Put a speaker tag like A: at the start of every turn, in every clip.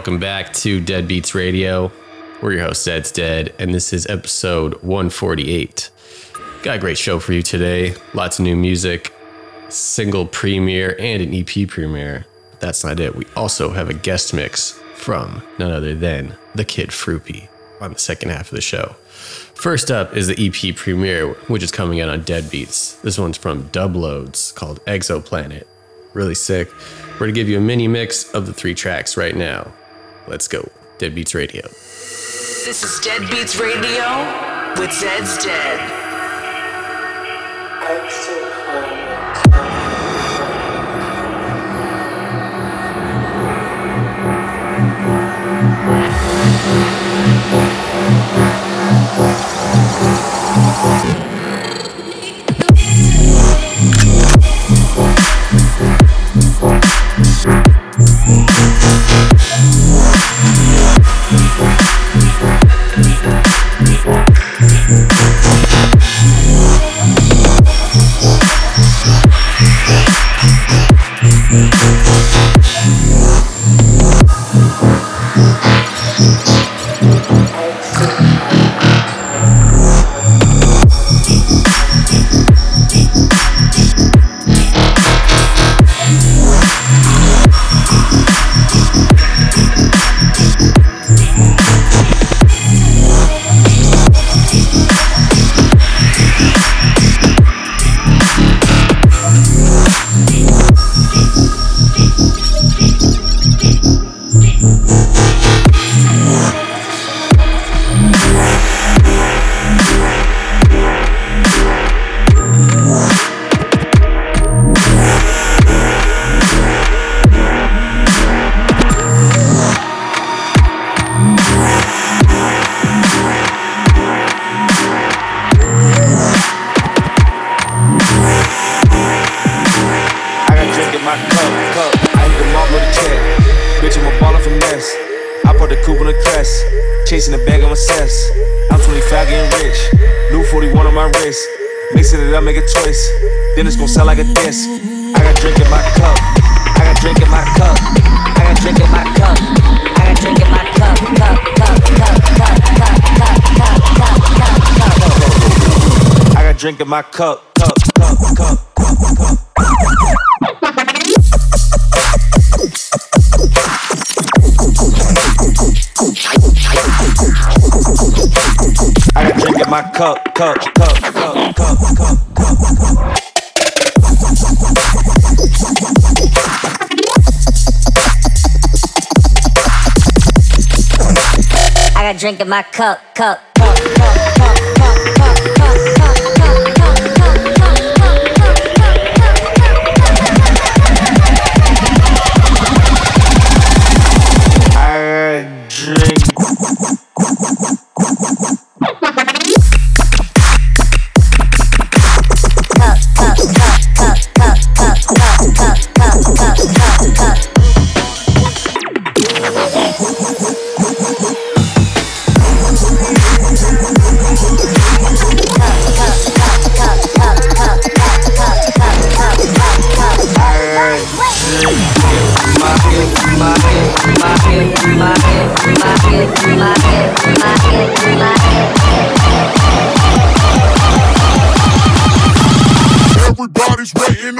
A: Welcome
B: back to Dead Beats Radio. We're your host, Zed's Dead, and this is episode 148. Got a great show for you today. Lots of new music, single premiere, and an EP premiere. That's not it. We also have a guest mix from none other than the Kid Froopy on the second half of the show. First up is the EP premiere, which is coming out on Dead Beats. This one's from Dubloadz called Exoplanet. Really sick. We're gonna give you a mini mix of the three tracks right now. Let's go. Dead Beats Radio.
A: This is Dead Beats Radio with Zed's Dead.
C: My cup. Cup, cup, cup. I drink in my cup, cup, cup, cup, cup, cup, cup. I got drink in my cup, cup, cup, cup,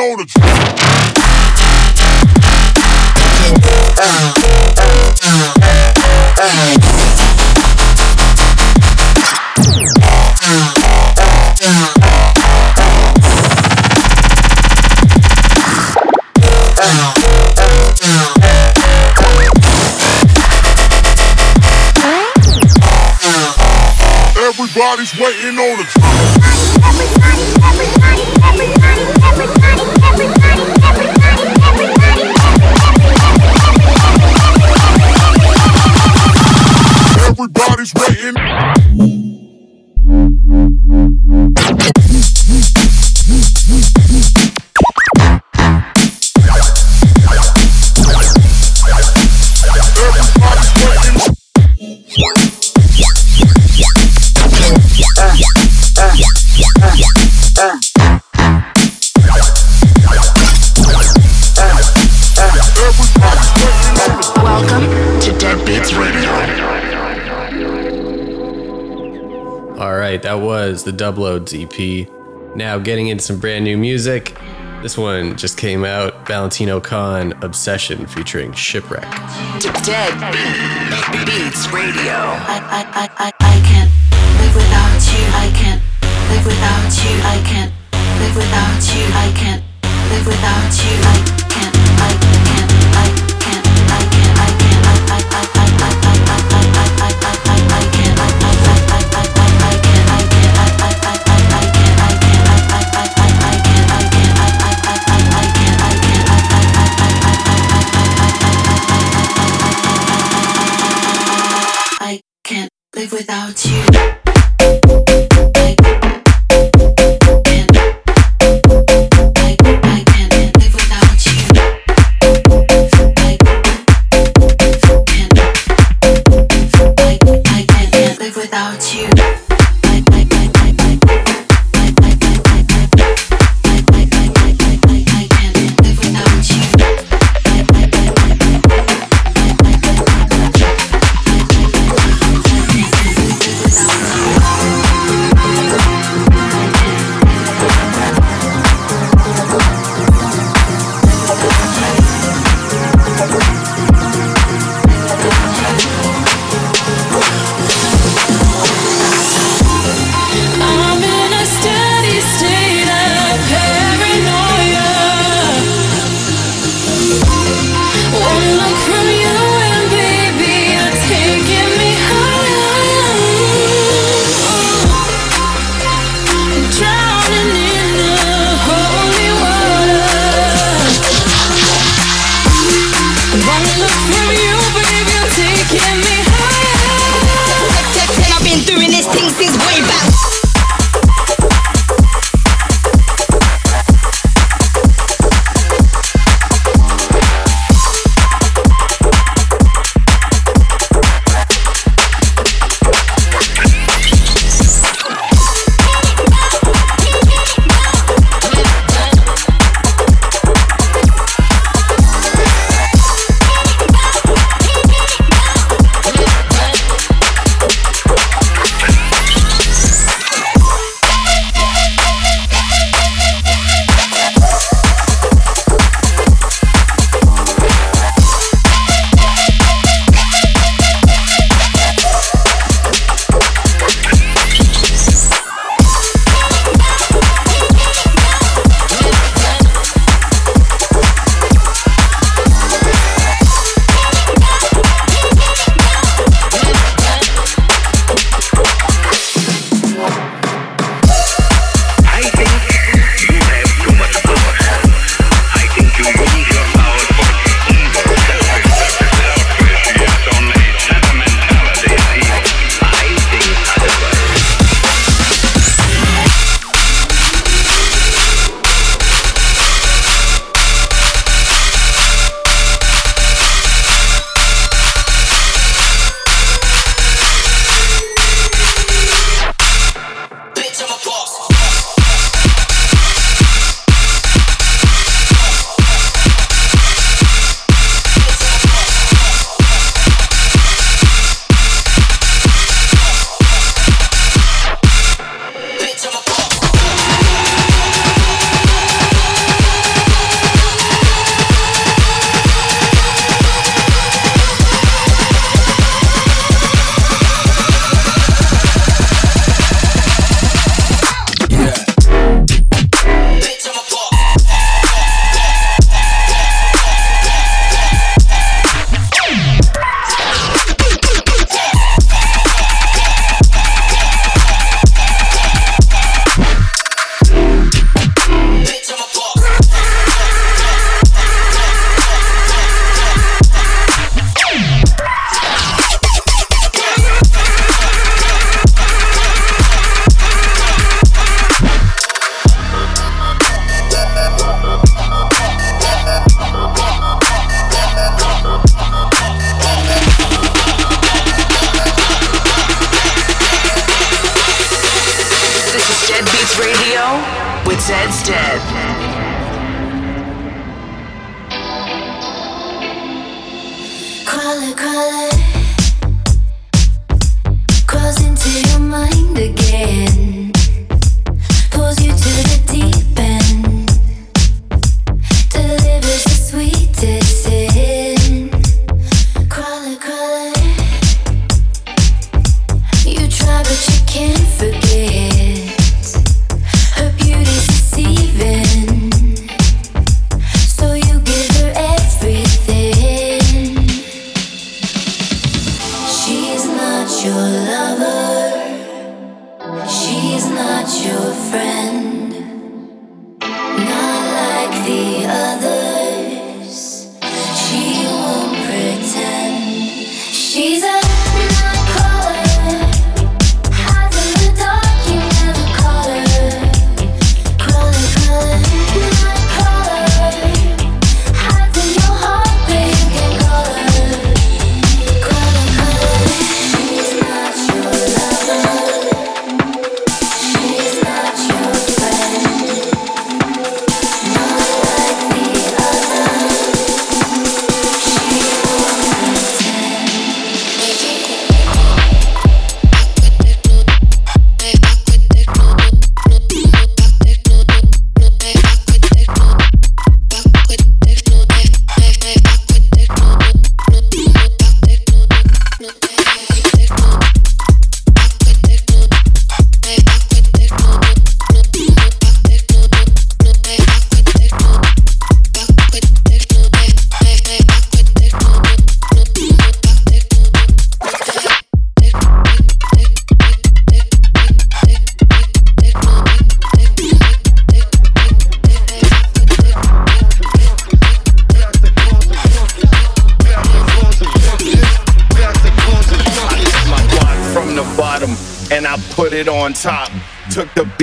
D: know the Everybody's waiting on the
B: right, that was the Dubloadz EP. Now getting into some brand new music. This one just came out Valentino Khan Obsession featuring Shipwreck.
A: Dead Beats Radio.
E: I, I, I, I, I can't live without you. I can't live without you. I can't live without you. I can't live without you. I can't. I live without you.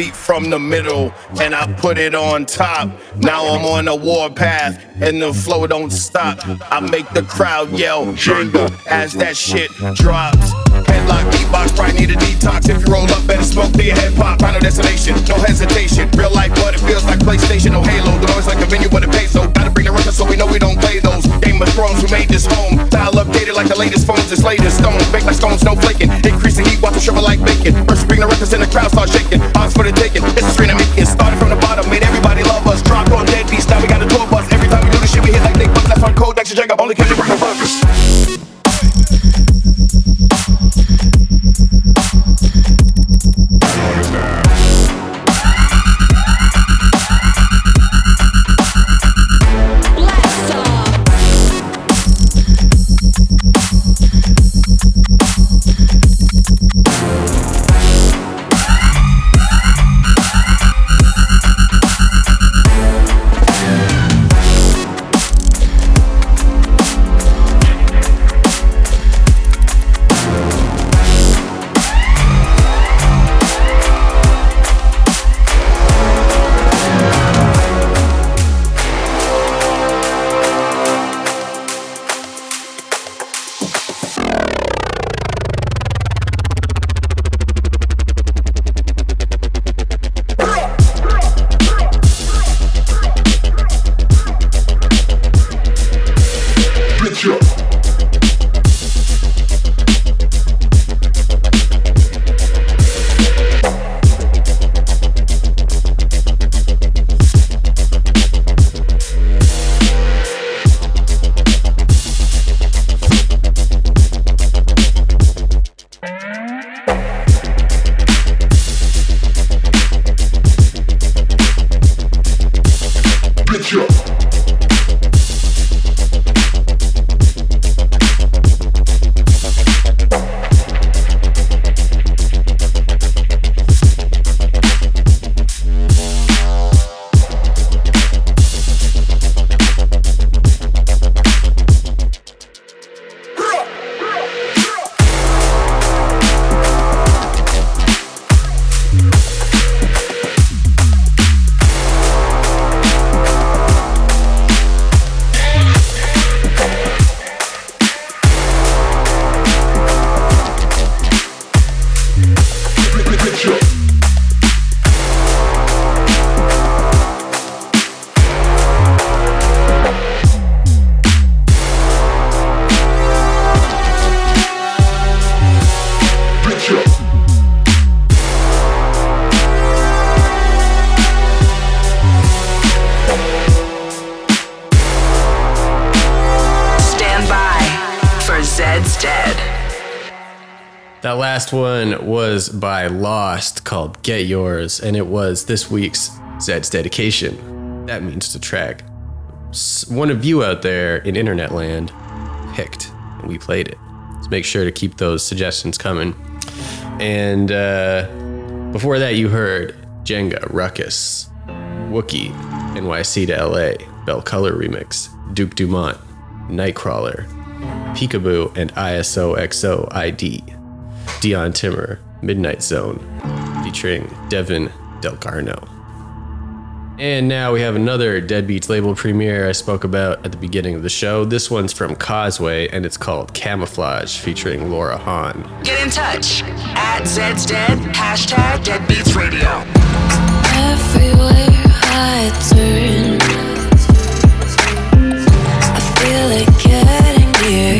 F: From the middle and I put it on top. Now I'm on a war path and the flow don't stop. I make the crowd yell Jenga as that shit drops. Headlock beatbox, probably need a detox. If you roll up, better smoke to your head pop. Final destination, no hesitation. Real life, but it feels like PlayStation,
B: Get Yours, and it was this week's Zed's dedication. That means to track one of you out there in internet land picked, and we played it. So make sure to keep those suggestions coming. And uh, before that, you heard Jenga, Ruckus, Wookie, NYC to LA, Bell Color Remix, Duke Dumont, Nightcrawler, Peekaboo, and ISOXO ID, Dion Timmer, Midnight Zone, featuring Devin Delcarno. And now we have another Deadbeats label premiere I spoke about at the beginning of the show. This one's from Causeway and it's called Camouflage featuring Laura Hahn.
A: Get in touch at Zed's Dead, hashtag Deadbeats Radio.
G: Everywhere I turn, I feel it getting near.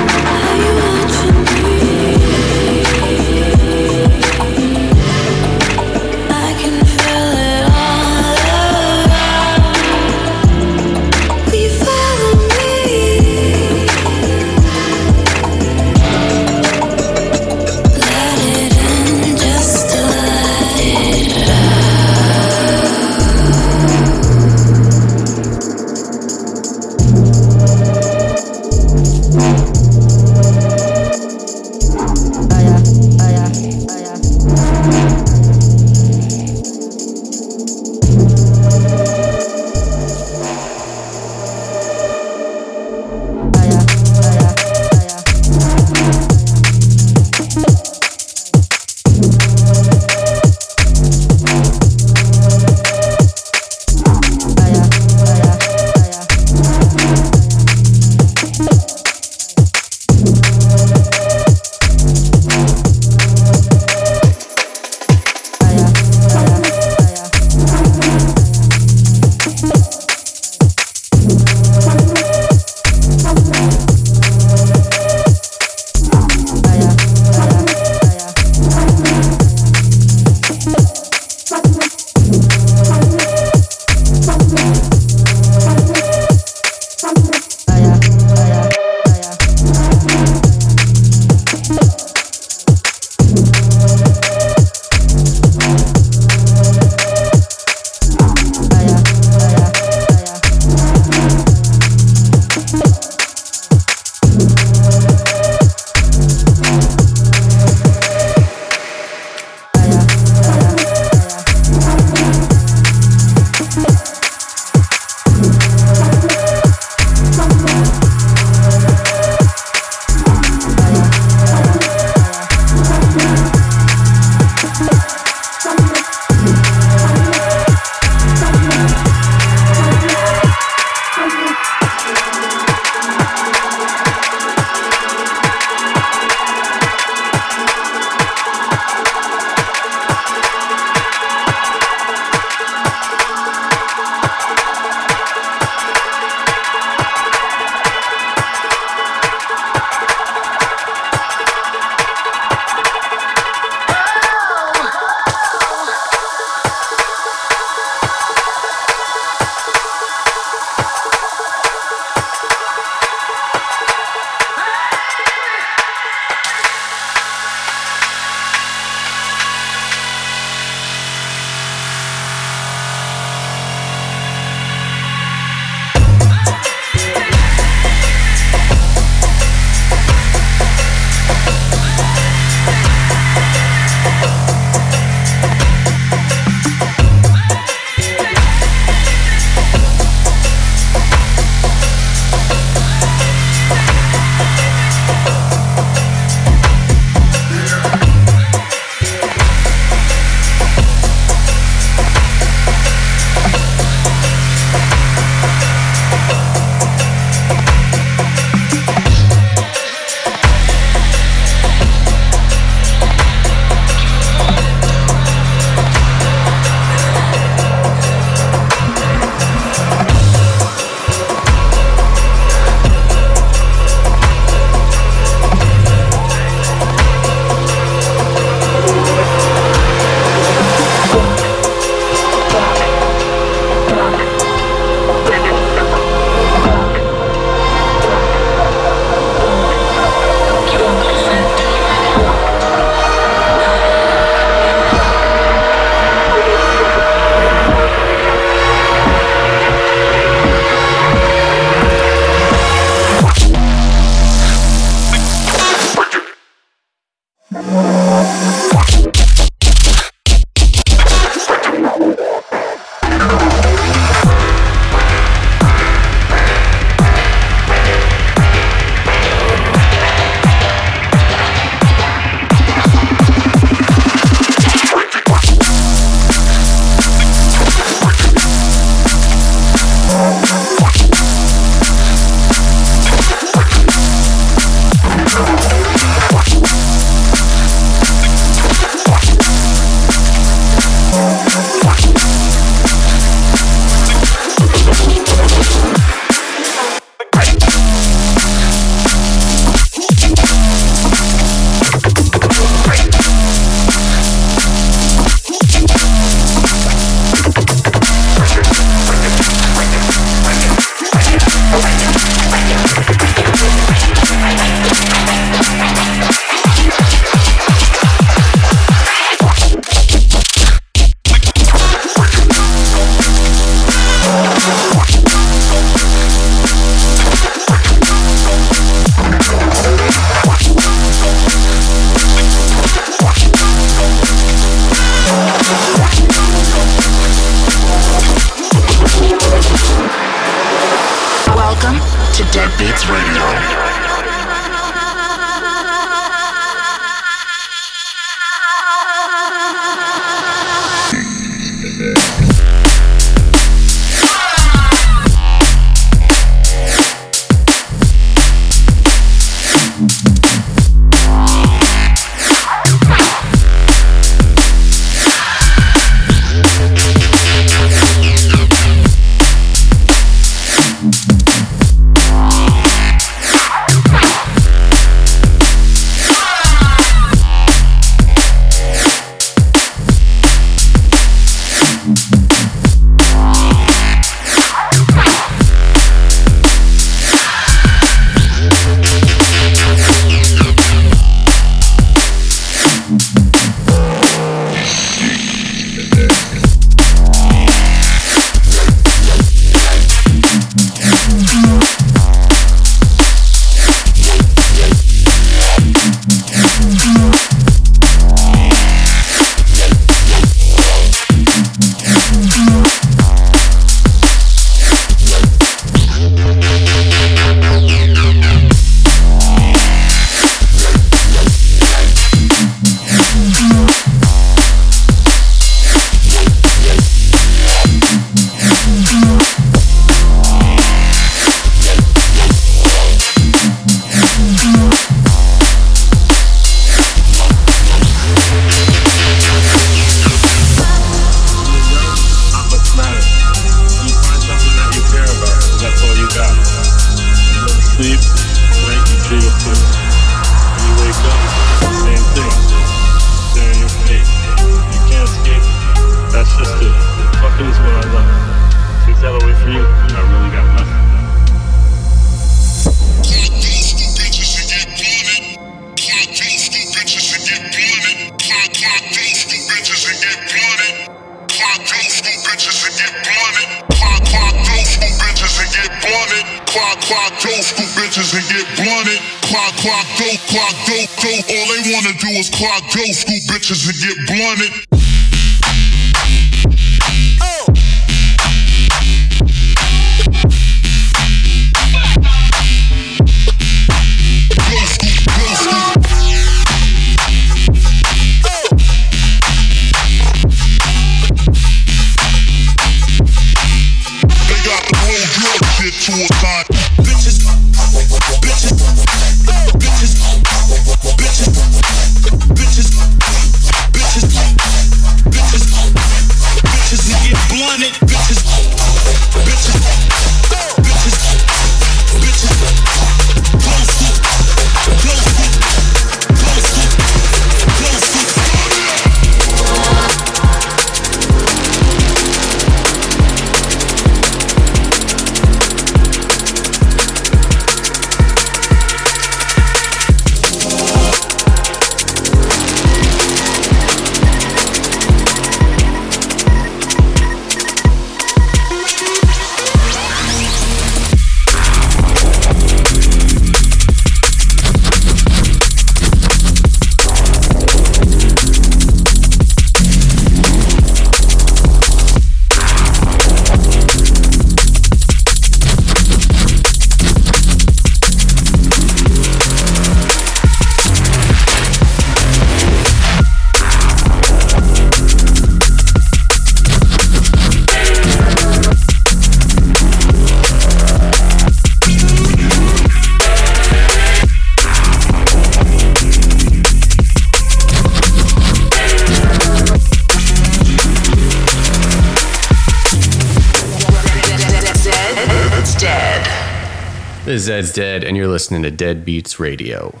B: Listening to Dead Beats Radio.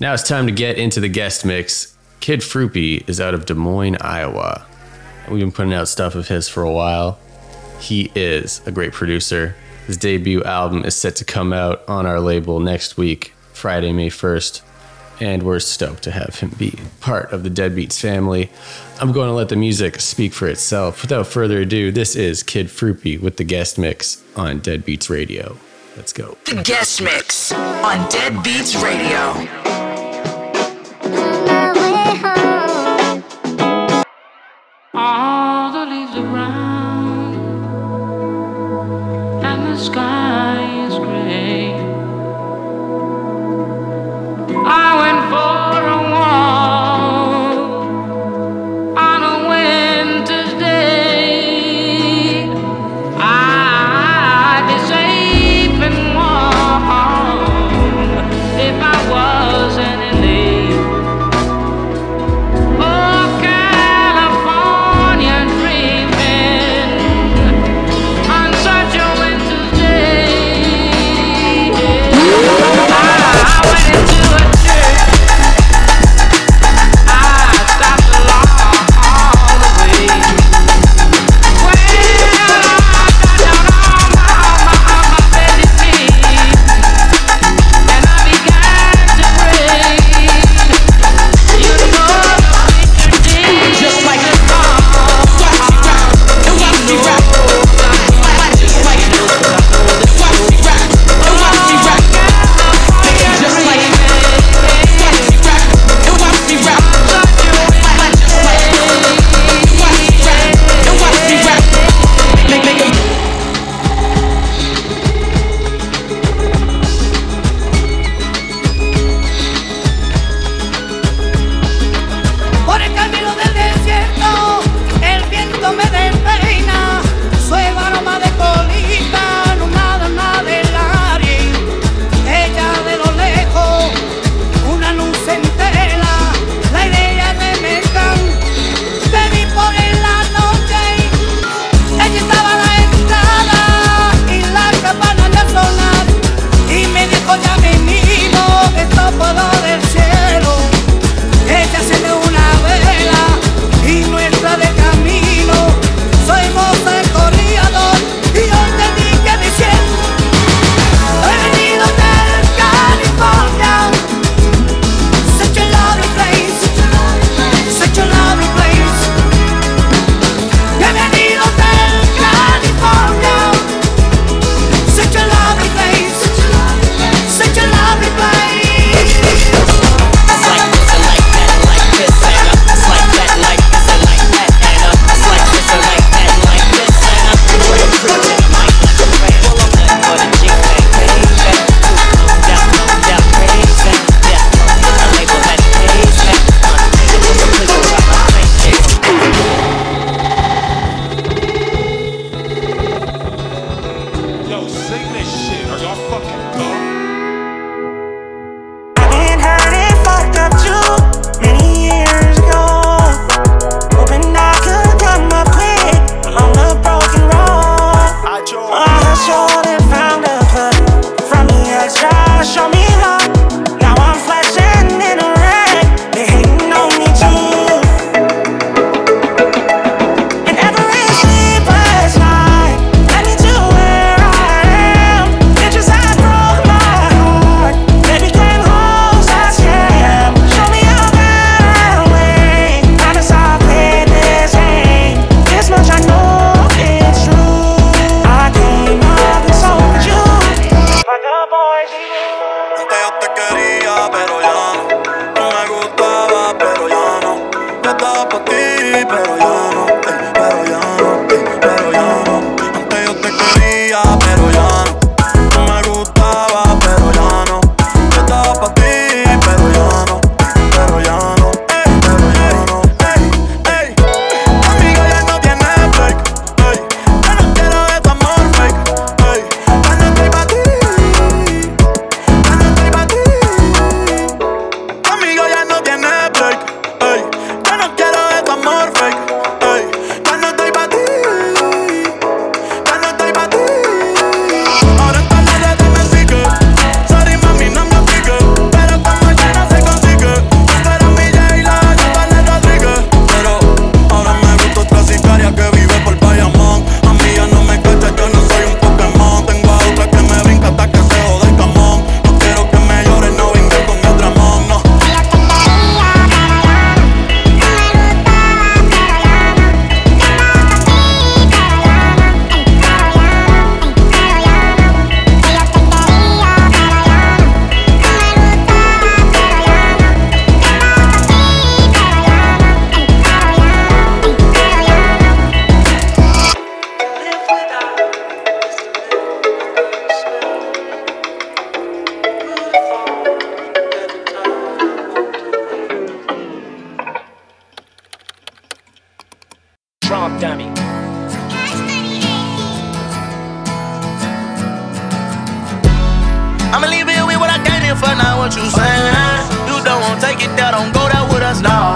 B: Now it's time to get into the guest mix. Kid Froopy is out of Des Moines, Iowa. We've been putting out stuff of his for a while. He is a great producer. His debut album is set to come out on our label next week, Friday, May 1st, and we're stoked to have him be part of the Dead Beats family. I'm going to let the music speak for itself. Without further ado, this is Kid Froopy with the guest mix on Dead Beats Radio. Let's go.
H: The guest mix on Dead Beats Radio.
I: don't go down with us, now.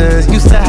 I: You
J: said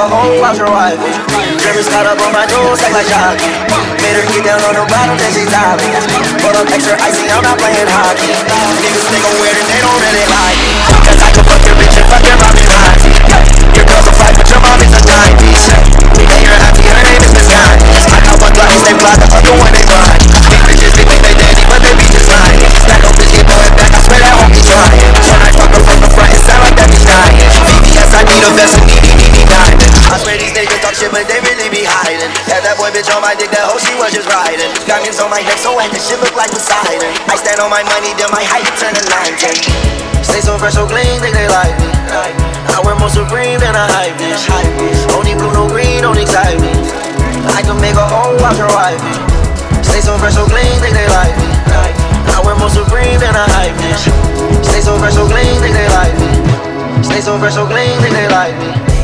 J: a
K: whole house your wife. Drippin' got up on my act like jockey. Made her get down on the bottom, then she dive Put up extra icy, I'm not playing hockey. Niggas think I'm weird and they don't really like me. I can fuck your bitch and fuck your and auntie. Your girl's a fight, but your mom is a 90s. And you're happy, her name is Connie. I one glass, they fly, the one they grind. These bitches, think they daddy, but they be just lying. Stack up get blowing back, I swear that won't trying. When I fuck her from the like that be dying. VVS, I need a vest, and need, need, need, talk shit, but they really be hiding. Had that boy bitch on my dick, that hoe she was just riding. Diamonds on my neck, so wet, the shit look like Poseidon. I stand on my money, then my height turn to 9 Stay so fresh, so clean, think they like me. I wear more supreme than a hype bitch. Only blue, no green, don't excite me. I can make a whole house your wifey. Stay so fresh, so clean, think they like me. I wear more supreme than a hype bitch. Stay so fresh, so clean, think they like me. Stay so fresh, so clean, think they like me.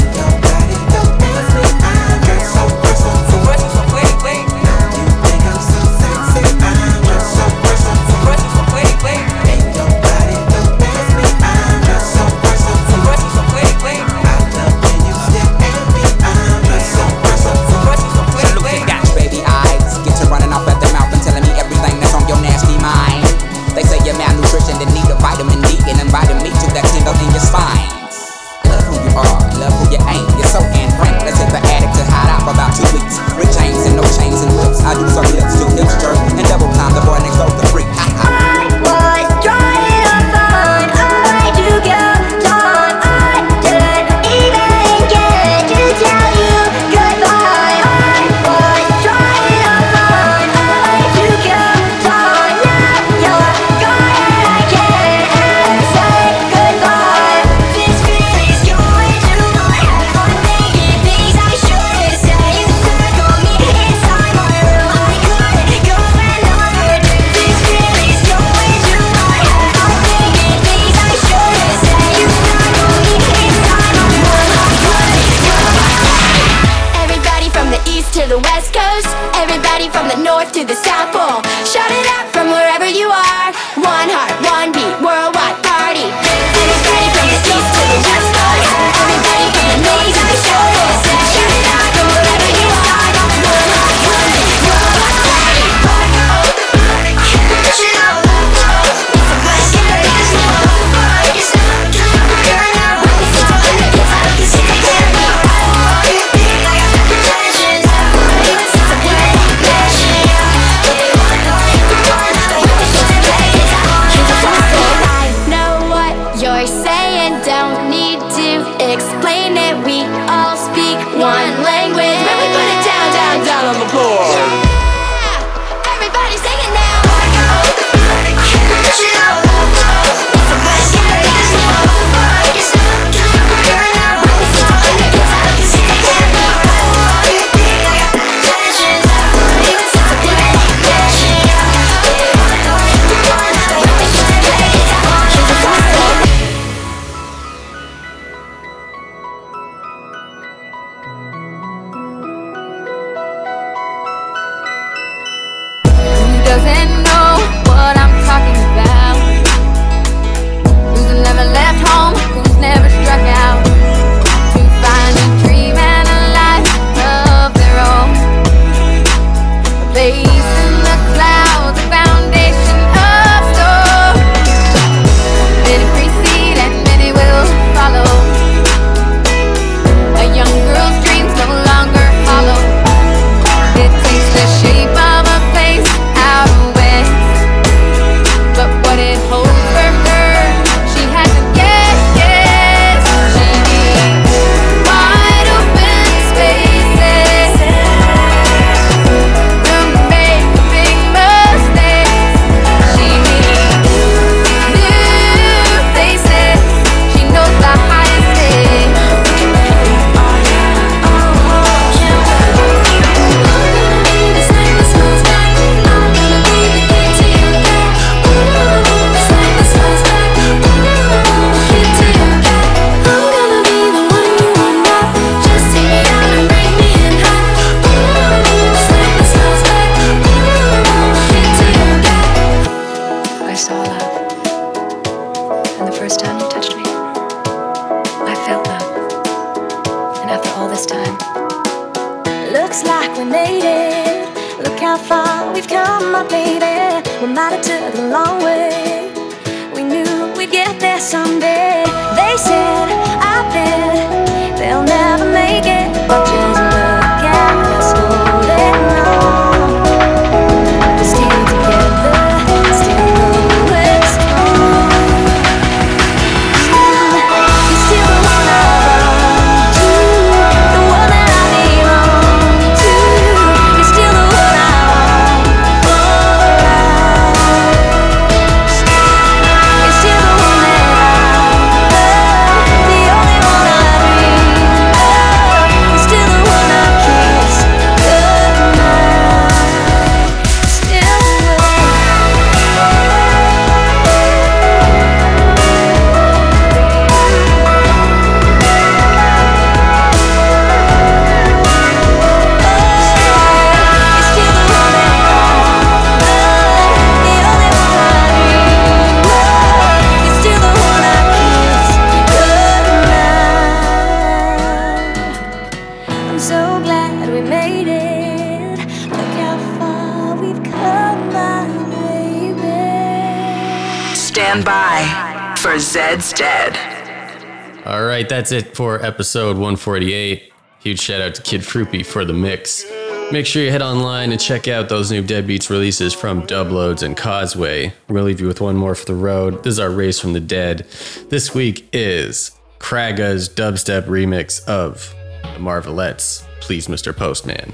L: That's
M: it for
B: episode 148. Huge shout out to Kid Fruipy for the mix. Make sure you head online and check out those new Deadbeats releases from Dubloadz and Causeway. We'll leave you with one more for the road. This is our Race from the Dead. This week is Kraga's dubstep remix of the Marvelettes. Please, Mr. Postman.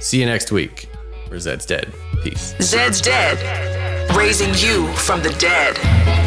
B: See you next week. Where Zed's dead. Peace.
A: Zed's Dead. Raising you from the dead.